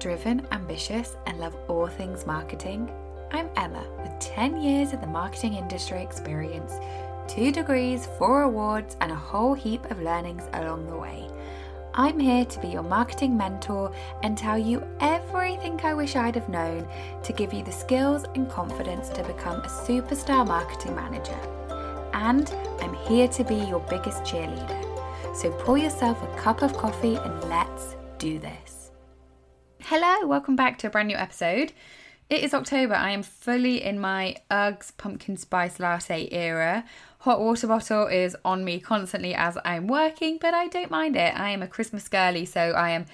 driven, ambitious, and love all things marketing? I'm Emma with 10 years of the marketing industry experience, two degrees, four awards, and a whole heap of learnings along the way. I'm here to be your marketing mentor and tell you everything I wish I'd have known to give you the skills and confidence to become a superstar marketing manager. And I'm here to be your biggest cheerleader. So pour yourself a cup of coffee and let's do this. Hello, welcome back to a brand new episode. It is October. I am fully in my Uggs pumpkin spice latte era. Hot water bottle is on me constantly as I'm working, but I don't mind it. I am a Christmas girly, so I am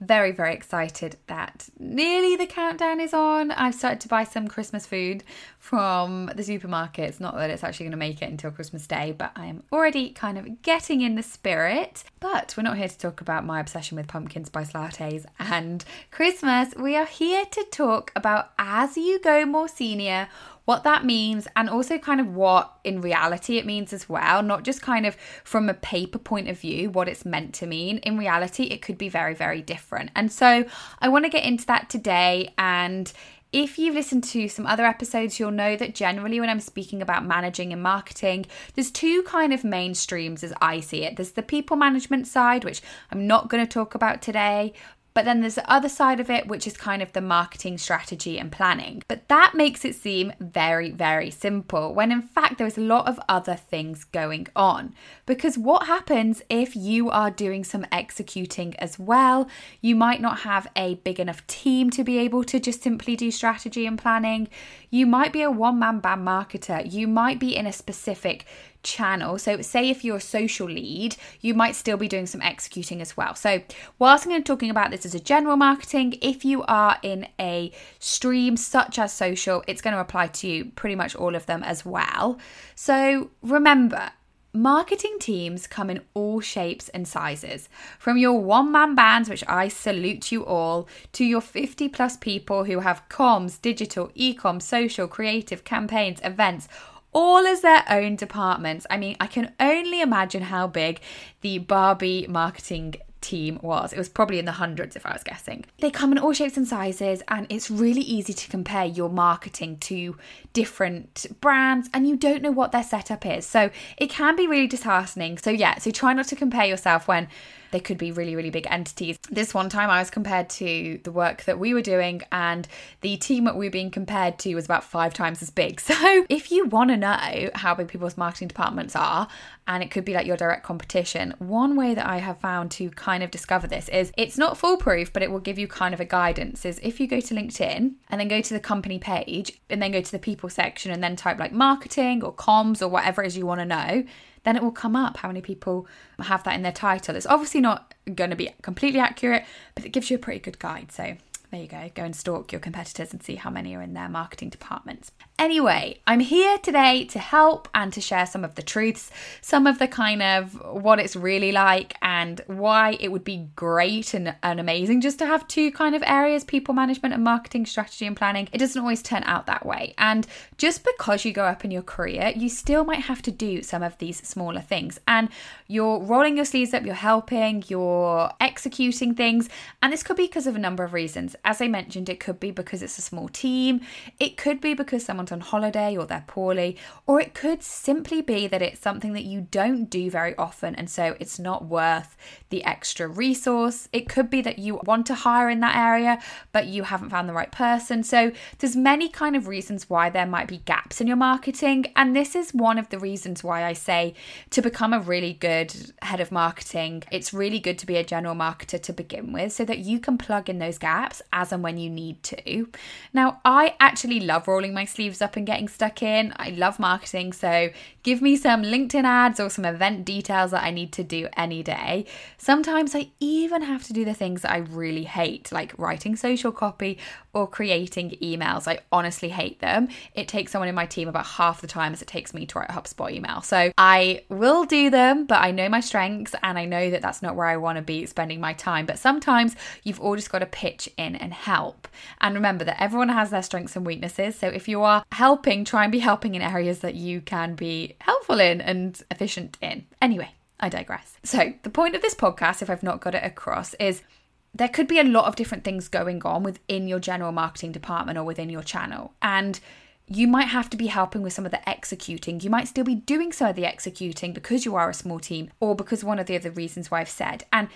very, very excited that nearly the countdown is on. I've started to buy some Christmas food from the supermarkets. Not that it's actually going to make it until Christmas Day, but I am already kind of getting in the spirit. But we're not here to talk about my obsession with pumpkin spice lattes and Christmas. We are here to talk about as you go more senior what that means and also kind of what in reality it means as well, not just kind of from a paper point of view, what it's meant to mean. In reality, it could be very, very different. And so I want to get into that today and if you've listened to some other episodes, you'll know that generally when I'm speaking about managing and marketing, there's two kind of main streams as I see it. There's the people management side, which I'm not going to talk about today, but then there's the other side of it, which is kind of the marketing strategy and planning. But that makes it seem very, very simple, when in fact, there's a lot of other things going on. Because what happens if you are doing some executing as well? You might not have a big enough team to be able to just simply do strategy and planning. You might be a one man band marketer. You might be in a specific channel. So, say if you're a social lead, you might still be doing some executing as well. So, whilst I'm going to talking about this as a general marketing, if you are in a stream such as social, it's going to apply to you pretty much all of them as well. So, remember, Marketing teams come in all shapes and sizes, from your one man bands, which I salute you all, to your 50 plus people who have comms, digital, e social, creative, campaigns, events, all as their own departments. I mean, I can only imagine how big the Barbie marketing team was. It was probably in the hundreds if I was guessing. They come in all shapes and sizes, and it's really easy to compare your marketing to different brands, and you don't know what their setup is. So it can be really disheartening. So, yeah, so try not to compare yourself when they could be really, really big entities. This one time I was compared to the work that we were doing, and the team that we were being compared to was about five times as big. So if you want to know how big people's marketing departments are, and it could be like your direct competition, one way that I have found to kind of discover this is it's not foolproof, but it will give you kind of a guidance. Is if you go to LinkedIn and then go to the company page and then go to the people section and then type like marketing or comms or whatever it is you want to know then it will come up how many people have that in their title. It's obviously not going to be completely accurate, but it gives you a pretty good guide. So there you go. Go and stalk your competitors and see how many are in their marketing departments. Anyway, I'm here today to help and to share some of the truths, some of the kind of what it's really like, and why it would be great and, and amazing just to have two kind of areas people management and marketing strategy and planning. It doesn't always turn out that way. And just because you go up in your career, you still might have to do some of these smaller things. And you're rolling your sleeves up, you're helping, you're executing things. And this could be because of a number of reasons as I mentioned, it could be because it's a small team, it could be because someone's on holiday or they're poorly, or it could simply be that it's something that you don't do very often and so it's not worth the extra resource. It could be that you want to hire in that area but you haven't found the right person. So there's many kind of reasons why there might be gaps in your marketing and this is one of the reasons why I say to become a really good head of marketing, it's really good to be a general marketer to begin with so that you can plug in those gaps as and when you need to. Now, I actually love rolling my sleeves up and getting stuck in. I love marketing, so give me some LinkedIn ads or some event details that I need to do any day. Sometimes I even have to do the things that I really hate, like writing social copy or creating emails. I honestly hate them. It takes someone in my team about half the time as it takes me to write a HubSpot email. So I will do them, but I know my strengths and I know that that's not where I want to be spending my time. But sometimes you've all just got to pitch in and help. And remember that everyone has their strengths and weaknesses. So if you are helping, try and be helping in areas that you can be helpful in and efficient in. Anyway, I digress. So, the point of this podcast, if I've not got it across, is there could be a lot of different things going on within your general marketing department or within your channel. And you might have to be helping with some of the executing. You might still be doing some of the executing because you are a small team or because one of the other reasons why I've said. And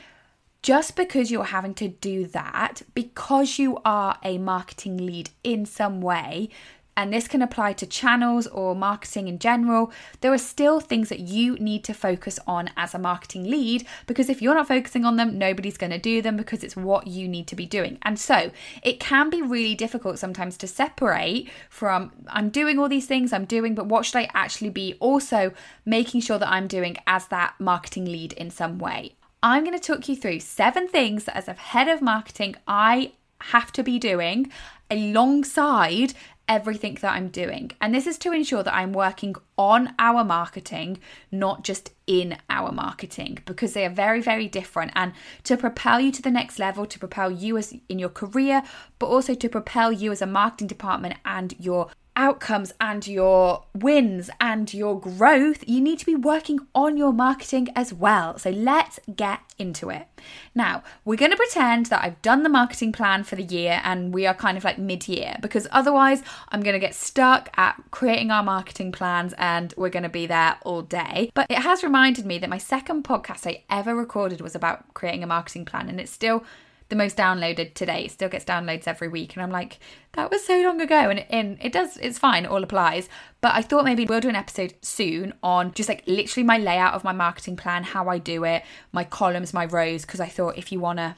just because you're having to do that, because you are a marketing lead in some way, and this can apply to channels or marketing in general, there are still things that you need to focus on as a marketing lead because if you're not focusing on them, nobody's going to do them because it's what you need to be doing. And so it can be really difficult sometimes to separate from I'm doing all these things I'm doing, but what should I actually be also making sure that I'm doing as that marketing lead in some way? I'm going to talk you through seven things that, as a head of marketing, I have to be doing alongside everything that I'm doing. And this is to ensure that I'm working on our marketing, not just in our marketing, because they are very, very different. And to propel you to the next level, to propel you as in your career, but also to propel you as a marketing department and your outcomes and your wins and your growth, you need to be working on your marketing as well. So let's get into it. Now, we're going to pretend that I've done the marketing plan for the year and we are kind of like mid year because otherwise I'm going to get stuck at creating our marketing plans and we're going to be there all day. But it has reminded me that my second podcast I ever recorded was about creating a marketing plan and it's still the most downloaded today. It still gets downloads every week. And I'm like, that was so long ago. And, and it does, it's fine, it all applies. But I thought maybe we'll do an episode soon on just like literally my layout of my marketing plan, how I do it, my columns, my rows. Because I thought if you wanna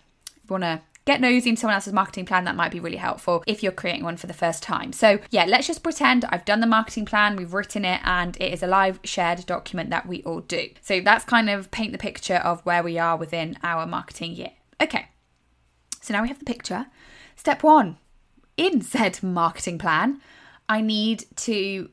wanna get nosy into someone else's marketing plan, that might be really helpful if you're creating one for the first time. So, yeah, let's just pretend I've done the marketing plan, we've written it, and it is a live shared document that we all do. So, that's kind of paint the picture of where we are within our marketing year. Okay, so now we have the picture. Step one in said marketing plan, I need to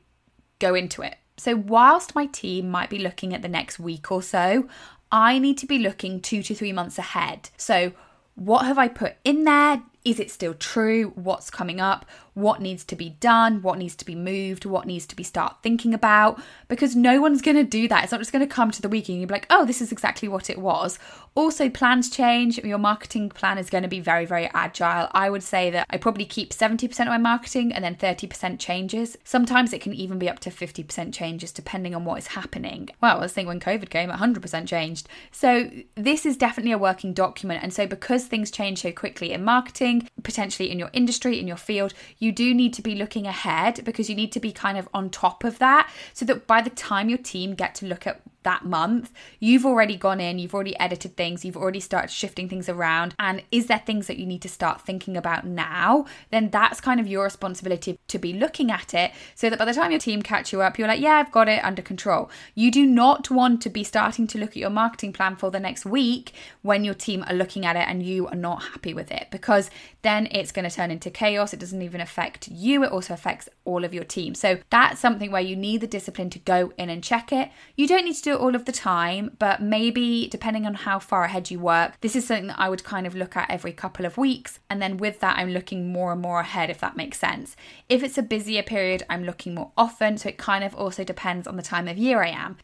go into it. So, whilst my team might be looking at the next week or so, I need to be looking two to three months ahead. So, what have I put in there? Is it still true? What's coming up? What needs to be done? What needs to be moved? What needs to be start thinking about? Because no one's going to do that. It's not just going to come to the weekend and you'll be like, oh, this is exactly what it was. Also, plans change. Your marketing plan is going to be very, very agile. I would say that I probably keep 70% of my marketing and then 30% changes. Sometimes it can even be up to 50% changes depending on what is happening. Well, let's think when COVID came, 100% changed. So, this is definitely a working document. And so, because things change so quickly in marketing, potentially in your industry, in your field, you do need to be looking ahead because you need to be kind of on top of that so that by the time your team get to look at that month, you've already gone in, you've already edited things, you've already started shifting things around. And is there things that you need to start thinking about now? Then that's kind of your responsibility to be looking at it so that by the time your team catch you up, you're like, yeah, I've got it under control. You do not want to be starting to look at your marketing plan for the next week when your team are looking at it and you are not happy with it because then it's going to turn into chaos. It doesn't even affect you, it also affects all of your team. So that's something where you need the discipline to go in and check it. You don't need to do it all of the time, but maybe depending on how far ahead you work, this is something that I would kind of look at every couple of weeks. And then with that, I'm looking more and more ahead, if that makes sense. If it's a busier period, I'm looking more often. So it kind of also depends on the time of year I am.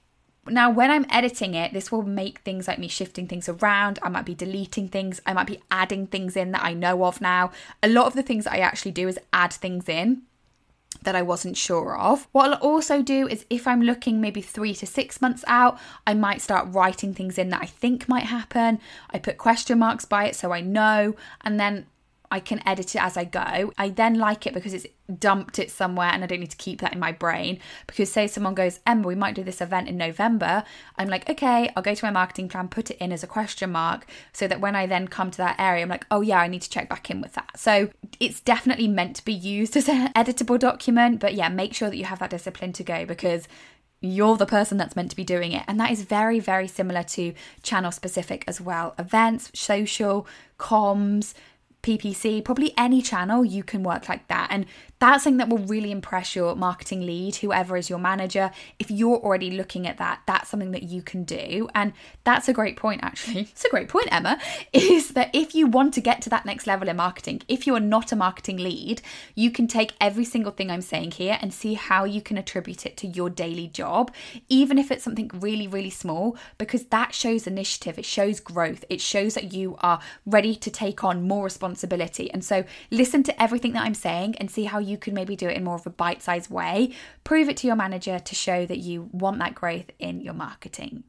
Now, when I'm editing it, this will make things like me shifting things around. I might be deleting things. I might be adding things in that I know of now. A lot of the things I actually do is add things in that I wasn't sure of. What I'll also do is if I'm looking maybe three to six months out, I might start writing things in that I think might happen. I put question marks by it so I know, and then I can edit it as I go. I then like it because it's dumped it somewhere and I don't need to keep that in my brain. Because, say, someone goes, Emma, we might do this event in November. I'm like, okay, I'll go to my marketing plan, put it in as a question mark so that when I then come to that area, I'm like, oh, yeah, I need to check back in with that. So, it's definitely meant to be used as an editable document. But yeah, make sure that you have that discipline to go because you're the person that's meant to be doing it. And that is very, very similar to channel specific as well events, social, comms, PPC, probably any channel, you can work like that. And that's something that will really impress your marketing lead, whoever is your manager. If you're already looking at that, that's something that you can do. And that's a great point, actually. It's a great point, Emma, is that if you want to get to that next level in marketing, if you are not a marketing lead, you can take every single thing I'm saying here and see how you can attribute it to your daily job, even if it's something really, really small, because that shows initiative, it shows growth, it shows that you are ready to take on more responsibility. And so listen to everything that I'm saying and see how you can maybe do it in more of a bite sized way. Prove it to your manager to show that you want that growth in your marketing.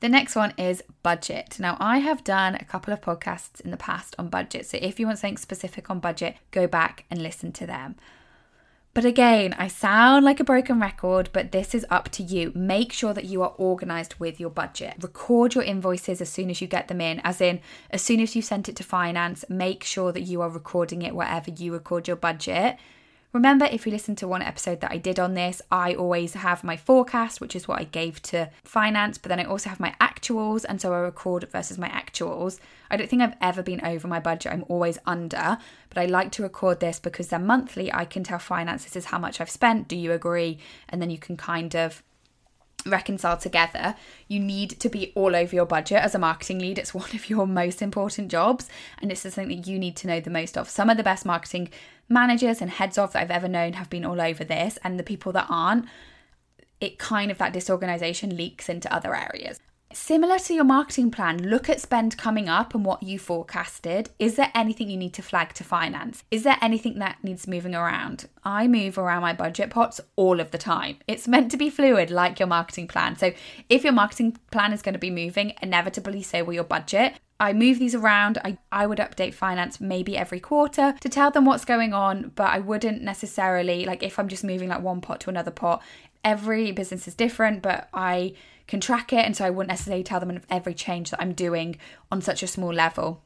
The next one is budget. Now, I have done a couple of podcasts in the past on budget. So if you want something specific on budget, go back and listen to them. But again, I sound like a broken record, but this is up to you. Make sure that you are organized with your budget. Record your invoices as soon as you get them in, as in, as soon as you sent it to finance, make sure that you are recording it wherever you record your budget. Remember, if you listen to one episode that I did on this, I always have my forecast, which is what I gave to finance, but then I also have my actuals, and so I record versus my actuals. I don't think I've ever been over my budget, I'm always under, but I like to record this because then monthly I can tell finance this is how much I've spent. Do you agree? And then you can kind of reconcile together, you need to be all over your budget as a marketing lead. It's one of your most important jobs, and it's something that you need to know the most of. Some of the best marketing managers and heads of that I've ever known have been all over this, and the people that aren't, it kind of that disorganization leaks into other areas. Similar to your marketing plan, look at spend coming up and what you forecasted. Is there anything you need to flag to finance? Is there anything that needs moving around? I move around my budget pots all of the time. It's meant to be fluid, like your marketing plan. So, if your marketing plan is going to be moving, inevitably so will your budget. I move these around. I, I would update finance maybe every quarter to tell them what's going on, but I wouldn't necessarily, like, if I'm just moving like one pot to another pot, every business is different, but I can track it. And so I wouldn't necessarily tell them of every change that I'm doing on such a small level.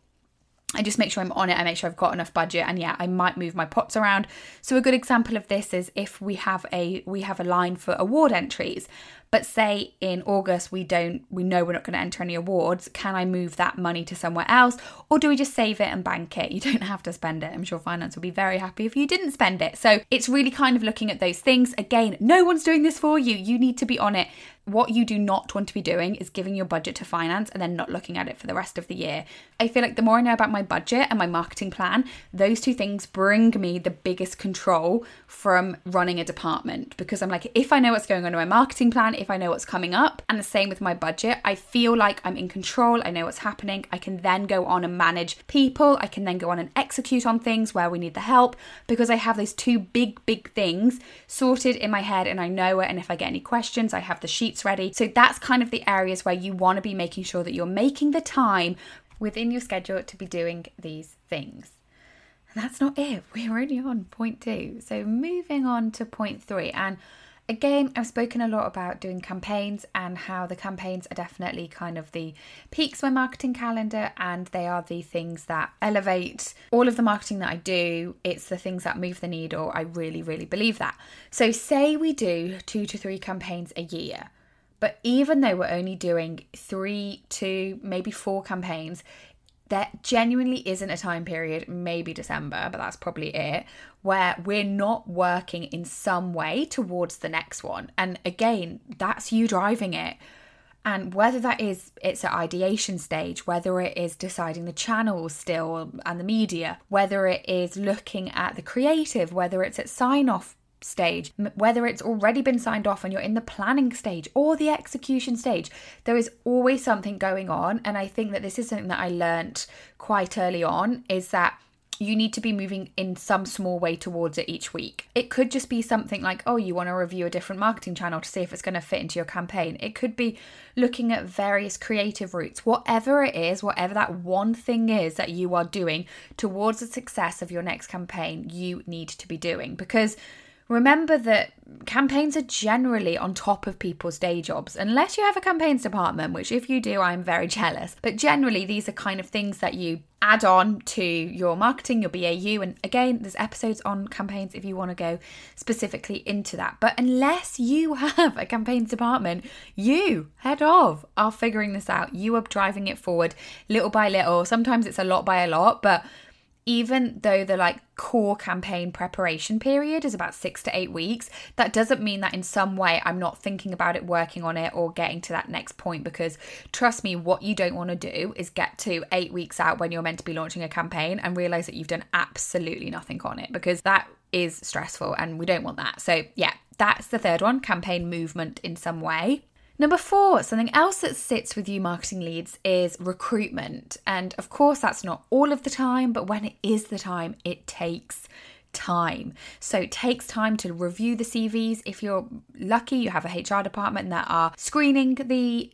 I just make sure I'm on it. I make sure I've got enough budget, and yeah, I might move my pots around. So a good example of this is if we have a we have a line for award entries, but say in August we don't we know we're not going to enter any awards, can I move that money to somewhere else or do we just save it and bank it? You don't have to spend it. I'm sure finance will be very happy if you didn't spend it. So it's really kind of looking at those things. Again, no one's doing this for you. You need to be on it. What you do not want to be doing is giving your budget to finance and then not looking at it for the rest of the year. I feel like the more I know about my budget and my marketing plan, those two things bring me the biggest control from running a department because I'm like, if I know what's going on in my marketing plan, if I know what's coming up, and the same with my budget, I feel like I'm in control. I know what's happening. I can then go on and manage people. I can then go on and execute on things where we need the help because I have those two big, big things sorted in my head and I know it. And if I get any questions, I have the sheets ready. So that's kind of the areas where you want to be making sure that you're making the time within your schedule to be doing these things. that's not it. We're only on point two. So moving on to point three. And Again, I've spoken a lot about doing campaigns and how the campaigns are definitely kind of the peaks of my marketing calendar and they are the things that elevate all of the marketing that I do. It's the things that move the needle. I really, really believe that. So, say we do two to three campaigns a year. But even though we're only doing three to maybe four campaigns, there genuinely isn't a time period, maybe December, but that's probably it, where we're not working in some way towards the next one. And again, that's you driving it. And whether that is it's at ideation stage, whether it is deciding the channels still and the media, whether it is looking at the creative, whether it's at sign off stage, whether it's already been signed off and you're in the planning stage or the execution stage, there is always something going on. And I think that this is something that I learnt quite early on is that you need to be moving in some small way towards it each week. It could just be something like, oh, you want to review a different marketing channel to see if it's going to fit into your campaign. It could be looking at various creative routes. Whatever it is, whatever that one thing is that you are doing towards the success of your next campaign, you need to be doing because Remember that campaigns are generally on top of people's day jobs, unless you have a campaigns department, which, if you do, I'm very jealous. But generally, these are kind of things that you add on to your marketing, your BAU. And again, there's episodes on campaigns if you want to go specifically into that. But unless you have a campaigns department, you, head of, are figuring this out. You are driving it forward little by little. Sometimes it's a lot by a lot, but even though the like core campaign preparation period is about six to eight weeks, that doesn't mean that in some way I'm not thinking about it, working on it, or getting to that next point. Because trust me, what you don't want to do is get to eight weeks out when you're meant to be launching a campaign and realize that you've done absolutely nothing on it because that is stressful and we don't want that. So, yeah, that's the third one campaign movement in some way. Number four, something else that sits with you marketing leads is recruitment. And of course, that's not all of the time, but when it is the time, it takes time. So it takes time to review the CVs. If you're lucky, you have a HR department that are screening the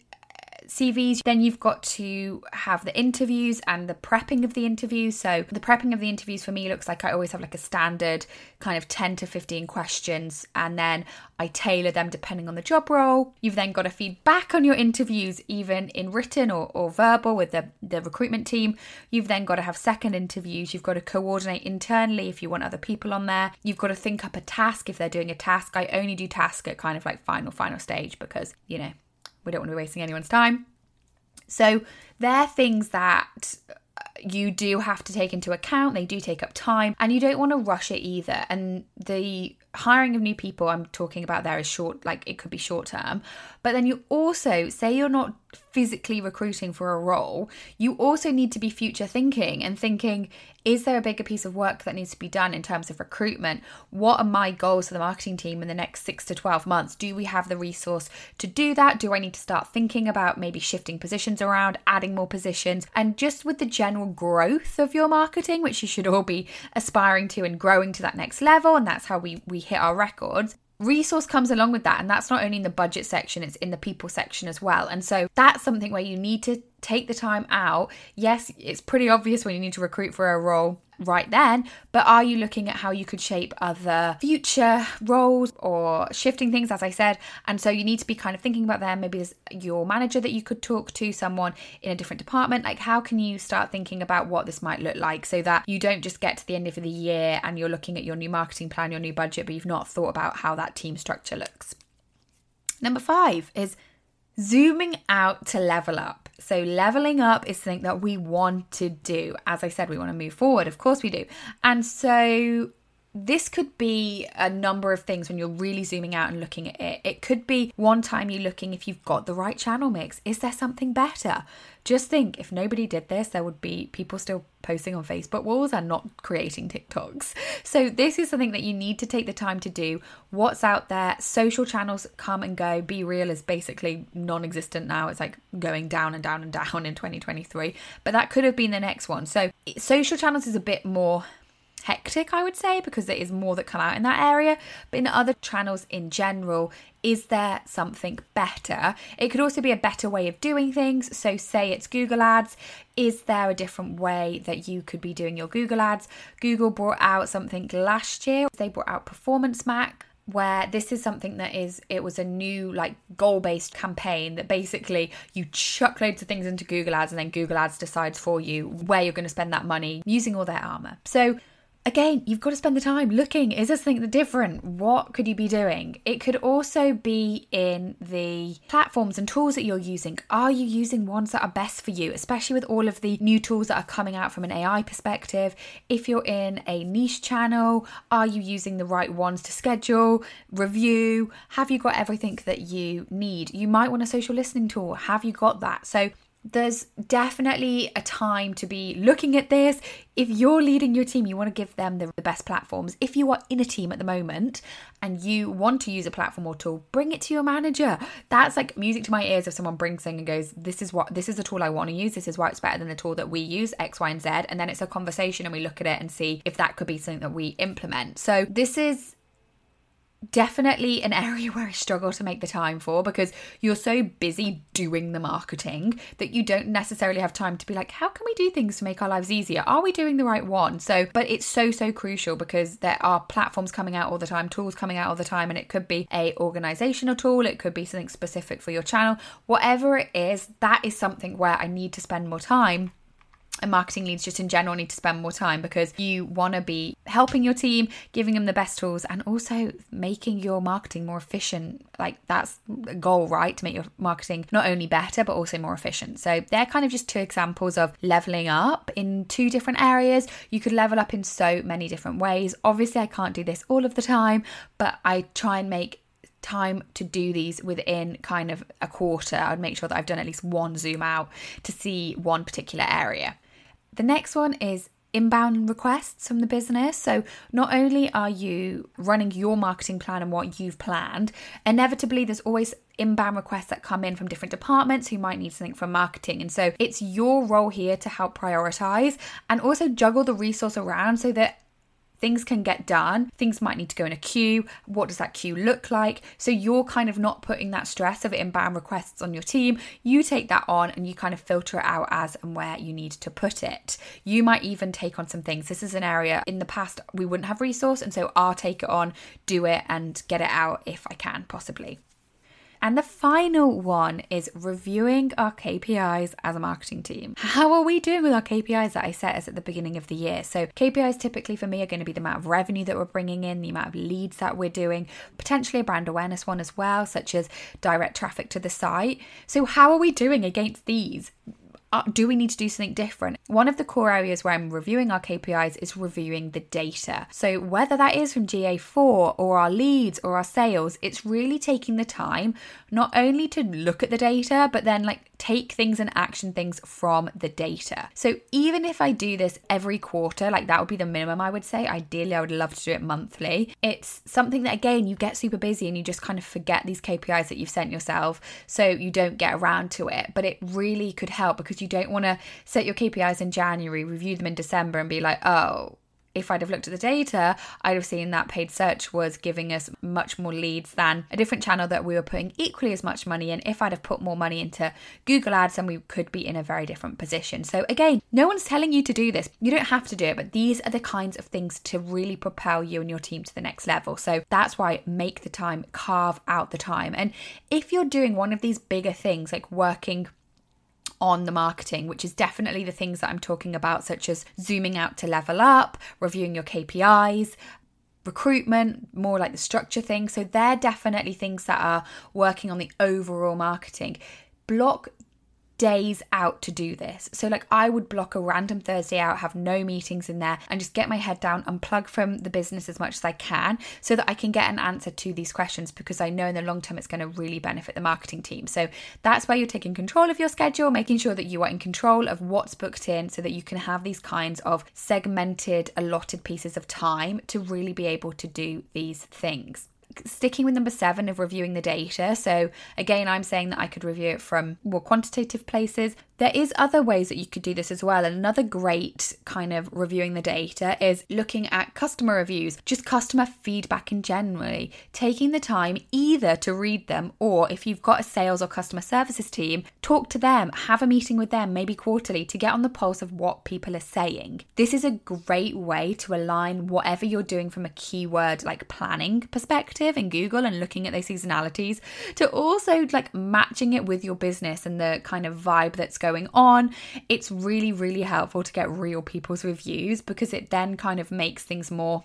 CVs. Then you've got to have the interviews and the prepping of the interviews. So the prepping of the interviews for me looks like I always have like a standard kind of 10 to 15 questions and then I tailor them depending on the job role. You've then got to feed back on your interviews, even in written or, or verbal with the, the recruitment team. You've then got to have second interviews. You've got to coordinate internally if you want other people on there. You've got to think up a task if they're doing a task. I only do task at kind of like final, final stage because, you know, we don't want to be wasting anyone's time. So they're things that you do have to take into account. They do take up time and you don't want to rush it either. And the hiring of new people I'm talking about there is short, like it could be short term. But then you also say you're not physically recruiting for a role, you also need to be future thinking and thinking, is there a bigger piece of work that needs to be done in terms of recruitment? What are my goals for the marketing team in the next six to 12 months? Do we have the resource to do that? Do I need to start thinking about maybe shifting positions around, adding more positions? And just with the general growth of your marketing, which you should all be aspiring to and growing to that next level, and that's how we, we hit our records resource comes along with that and that's not only in the budget section it's in the people section as well. And so that's something where you need to take the time out. Yes it's pretty obvious when you need to recruit for a role right then, but are you looking at how you could shape other future roles or shifting things, as I said? And so you need to be kind of thinking about them. Maybe there's your manager that you could talk to, someone in a different department. Like, how can you start thinking about what this might look like so that you don't just get to the end of the year and you're looking at your new marketing plan, your new budget, but you've not thought about how that team structure looks? Number five is zooming out to level up. So, leveling up is something that we want to do. As I said, we want to move forward. Of course, we do. And so, this could be a number of things when you're really zooming out and looking at it. It could be one time you're looking if you've got the right channel mix. Is there something better? Just think if nobody did this, there would be people still posting on Facebook walls and not creating TikToks. So, this is something that you need to take the time to do. What's out there? Social channels come and go. BeReal is basically non existent now. It's like going down and down and down in 2023. But that could have been the next one. So, social channels is a bit more hectic, I would say, because there is more that come out in that area. But in other channels in general, is there something better? It could also be a better way of doing things. So, say it's Google Ads, is there a different way that you could be doing your Google Ads? Google brought out something last year, they brought out Performance Max where this is something that is it was a new like goal based campaign that basically you chuck loads of things into Google Ads and then Google Ads decides for you where you're going to spend that money using all their armor. So again, you've got to spend the time looking. Is there something different? What could you be doing? It could also be in the platforms and tools that you're using. Are you using ones that are best for you, especially with all of the new tools that are coming out from an AI perspective? If you're in a niche channel, are you using the right ones to schedule, review? Have you got everything that you need? You might want a social listening tool. Have you got that? So there's definitely a time to be looking at this. If you're leading your team, you want to give them the, the, best platforms. If you are in a team at the moment and you want to use a platform or tool, bring it to your manager. That's like music to my ears if someone brings something and goes, This is what this is the tool I want to use. This is why it's better than the tool that we use, X, Y, and Z. And then it's a conversation and we look at it and see if that could be something that we implement. So this is definitely an area where I struggle to make the time for because you're so busy doing the marketing that you don't necessarily have time to be like, how can we do things to make our lives easier? Are we doing the right one? So, but it's so, so crucial because there are platforms coming out all the time, tools coming out all the time, and it could be a organizational tool, it could be something specific for your channel. Whatever it is, that is something where I need to spend more time and marketing leads just in general need to spend more time because you want to be helping your team, giving them the best tools, and also making your marketing more efficient. Like that's a goal, right? To make your marketing not only better, but also more efficient. So they're kind of just two examples of leveling up in two different areas. You could level up in so many different ways. Obviously, I can't do this all of the time, but I try and make time to do these within kind of a quarter. I would make sure that I've done at least one zoom out to see one particular area. The next one is inbound requests from the business. So, not only are you running your marketing plan and what you've planned, inevitably there's always inbound requests that come in from different departments who might need something from marketing. And so, it's your role here to help prioritize and also juggle the resource around so that things can get done. Things might need to go in a queue. What does that queue look like? So you're kind of not putting that stress of inbound requests on your team. You take that on and you kind of filter it out as and where you need to put it. You might even take on some things. This is an area in the past we wouldn't have resource, and so I'll take it on, do it, and get it out if I can, possibly. And the final one is reviewing our KPIs as a marketing team. How are we doing with our KPIs that I set us at the beginning of the year? So, KPIs typically for me are going to be the amount of revenue that we're bringing in, the amount of leads that we're doing, potentially a brand awareness one as well, such as direct traffic to the site. So, how are we doing against these? Uh, do we need to do something different? One of the core areas where I'm reviewing our KPIs is reviewing the data. So, whether that is from GA4 or our leads or our sales, it's really taking the time not only to look at the data, but then like take things and action things from the data. So, even if I do this every quarter, like that would be the minimum I would say. Ideally, I would love to do it monthly. It's something that, again, you get super busy and you just kind of forget these KPIs that you've sent yourself. So, you don't get around to it. But it really could help because you don't want to set your KPIs in January, review them in December, and be like, oh, if I'd have looked at the data, I'd have seen that paid search was giving us much more leads than a different channel that we were putting equally as much money in. If I'd have put more money into Google Ads, then we could be in a very different position. So, again, no one's telling you to do this. You don't have to do it, but these are the kinds of things to really propel you and your team to the next level. So, that's why make the time, carve out the time. And if you're doing one of these bigger things like working on the marketing, which is definitely the things that I'm talking about, such as zooming out to level up, reviewing your KPIs, recruitment, more like the structure thing. So they're definitely things that are working on the overall marketing. Block days out to do this. So, like, I would block a random Thursday out, have no meetings in there, and just get my head down, unplug from the business as much as I can so that I can get an answer to these questions because I know in the long term it's going to really benefit the marketing team. So, that's where you're taking control of your schedule, making sure that you are in control of what's booked in so that you can have these kinds of segmented, allotted pieces of time to really be able to do these things sticking with number seven of reviewing the data. So, again, I'm saying that I could review it from more quantitative places. There is other ways that you could do this as well. And another great kind of reviewing the data is looking at customer reviews, just customer feedback in generally, taking the time either to read them or if you've got a sales or customer services team, talk to them, have a meeting with them, maybe quarterly, to get on the pulse of what people are saying. This is a great way to align whatever you're doing from a keyword like planning perspective in Google and looking at those seasonalities to also like matching it with your business and the kind of vibe that's going on. It's really, really helpful to get real people's reviews because it then kind of makes things more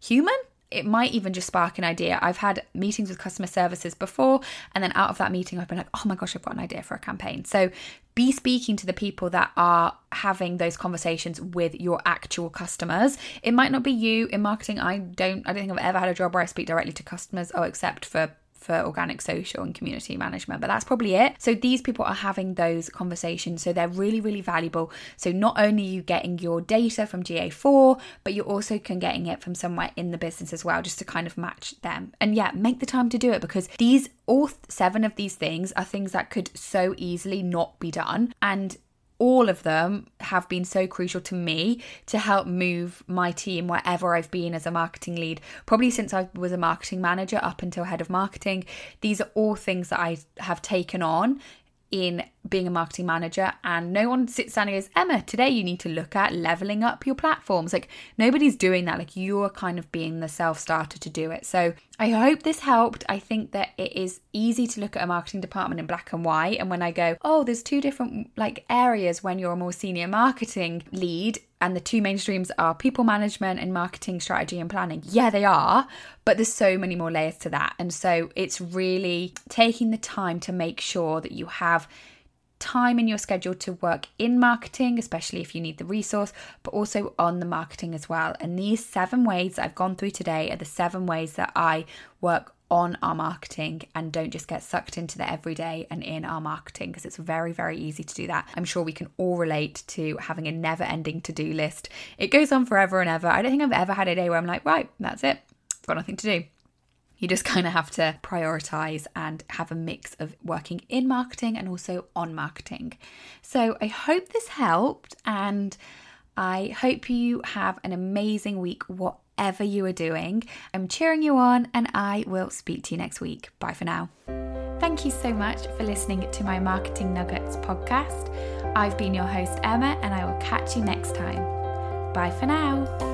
human it might even just spark an idea. I've had meetings with customer services before, and then out of that meeting, I've been like, oh my gosh, I've got an idea for a campaign. So be speaking to the people that are having those conversations with your actual customers. It might not be you in marketing. I don't, I don't think I've ever had a job where I speak directly to customers, oh, except for for organic social and community management, but that's probably it. So these people are having those conversations, so they're really, really valuable. So not only you getting your data from GA4, but you also can getting it from somewhere in the business as well, just to kind of match them. And yeah, make the time to do it because these all seven of these things are things that could so easily not be done. And all of them have been so crucial to me to help move my team wherever I've been as a marketing lead. Probably since I was a marketing manager up until head of marketing. These are all things that I have taken on in being a marketing manager and no one sits down and goes, Emma, today you need to look at leveling up your platforms. Like nobody's doing that. Like you're kind of being the self starter to do it. So I hope this helped. I think that it is easy to look at a marketing department in black and white. And when I go, oh, there's two different like areas when you're a more senior marketing lead, and the two main streams are people management and marketing strategy and planning. Yeah, they are, but there's so many more layers to that. And so it's really taking the time to make sure that you have time in your schedule to work in marketing, especially if you need the resource, but also on the marketing as well. And these seven ways I've gone through today are the seven ways that I work on our marketing and don't just get sucked into the everyday and in our marketing because it's very, very easy to do that. I'm sure we can all relate to having a never ending to do list. It goes on forever and ever. I don't think I've ever had a day where I'm like, right, that's it, got nothing to do. You just kind of have to prioritize and have a mix of working in marketing and also on marketing. So I hope this helped and I hope you have an amazing week, whatever you are doing. I'm cheering you on and I will speak to you next week. Bye for now. Thank you so much for listening to my Marketing Nuggets podcast. I've been your host, Emma, and I will catch you next time. Bye for now.